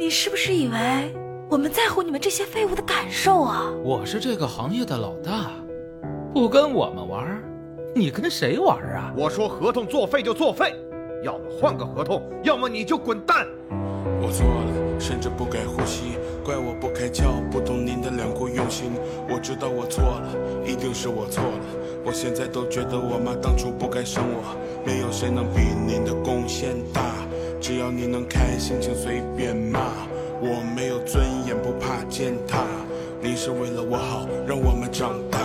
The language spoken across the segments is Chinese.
你是不是以为我们在乎你们这些废物的感受啊？我是这个行业的老大，不跟我们玩，你跟谁玩啊？我说合同作废就作废，要么换个合同，要么你就滚蛋。我错了，甚至不该呼吸，怪我不开窍，不懂您的良苦用心。我知道我错了，一定是我错了。我现在都觉得我妈当初不该生我，没有谁能比您的贡献大。只要你能开心，请随便骂。我没有尊严，不怕践踏。你是为了我好，让我们长大。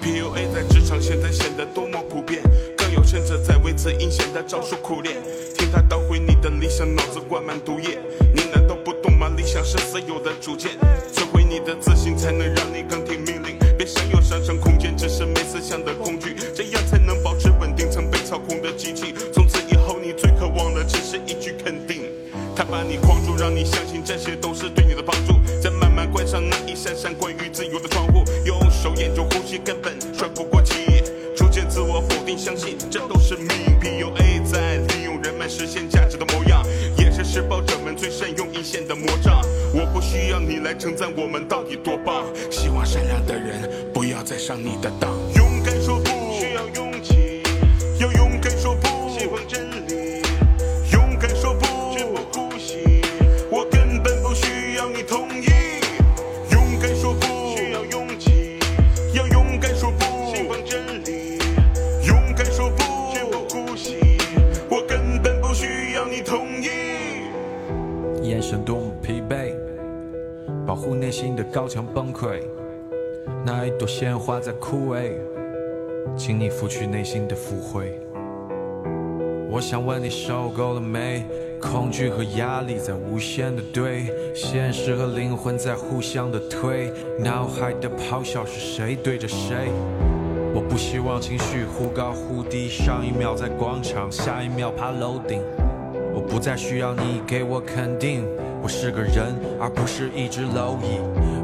PUA 在职场现在显得多么普遍，更有甚者在为此阴险的招数苦练。听他捣毁你的理想，脑子灌满毒液。你难道不懂吗？理想是私有的主见，摧毁你的自信，才能让你更听命令。别想有上升空间，只是没把你框住，让你相信这些都是对你的帮助，再慢慢关上那一扇扇关于自由的窗户，用手掩住呼吸，根本喘不过气。逐渐自我否定，相信这都是命。PUA 在利用人们实现价值的模样，也是施暴者们最善用一线的魔杖。我不需要你来称赞我们到底多棒，希望善良的人不要再上你的当。保护内心的高墙崩溃。那一朵鲜花在枯萎，请你拂去内心的腐灰。我想问你受够了没？恐惧和压力在无限的堆，现实和灵魂在互相的推，脑海的咆哮是谁对着谁？我不希望情绪忽高忽低，上一秒在广场，下一秒爬楼顶。我不再需要你给我肯定，我是个人，而不是一只蝼蚁。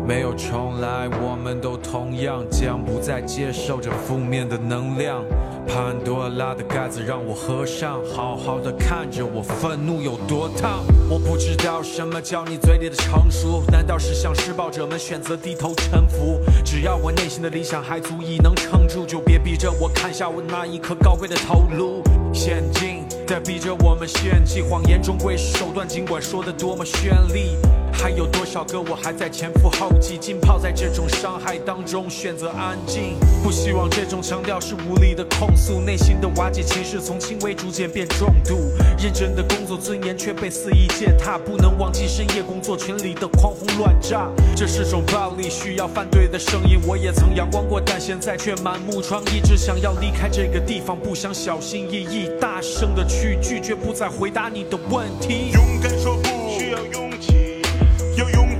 没有重来，我们都同样将不再接受这负面的能量。潘多拉的盖子让我合上，好好的看着我愤怒有多烫。我不知道什么叫你嘴里的成熟，难道是向施暴者们选择低头臣服？只要我内心的理想还足以能撑住，就别逼着我砍下我那一颗高贵的头颅。陷阱在逼着我们献祭，谎言终归是手段，尽管说的多么绚丽。还有多少个我还在前赴后继，浸泡在这种伤害当中，选择安静。不希望这种强调是无力的控诉，内心的瓦解其实从轻微逐渐变重度。认真的工作，尊严却被肆意践踏，不能忘记深夜工作群里的狂轰乱炸。这是种暴力，需要反对的声音。我也曾阳光过，但现在却满目疮痍，只想要离开这个地方，不想小心翼翼，大声的去拒绝，不再回答你的问题。勇敢说不，需要勇，要勇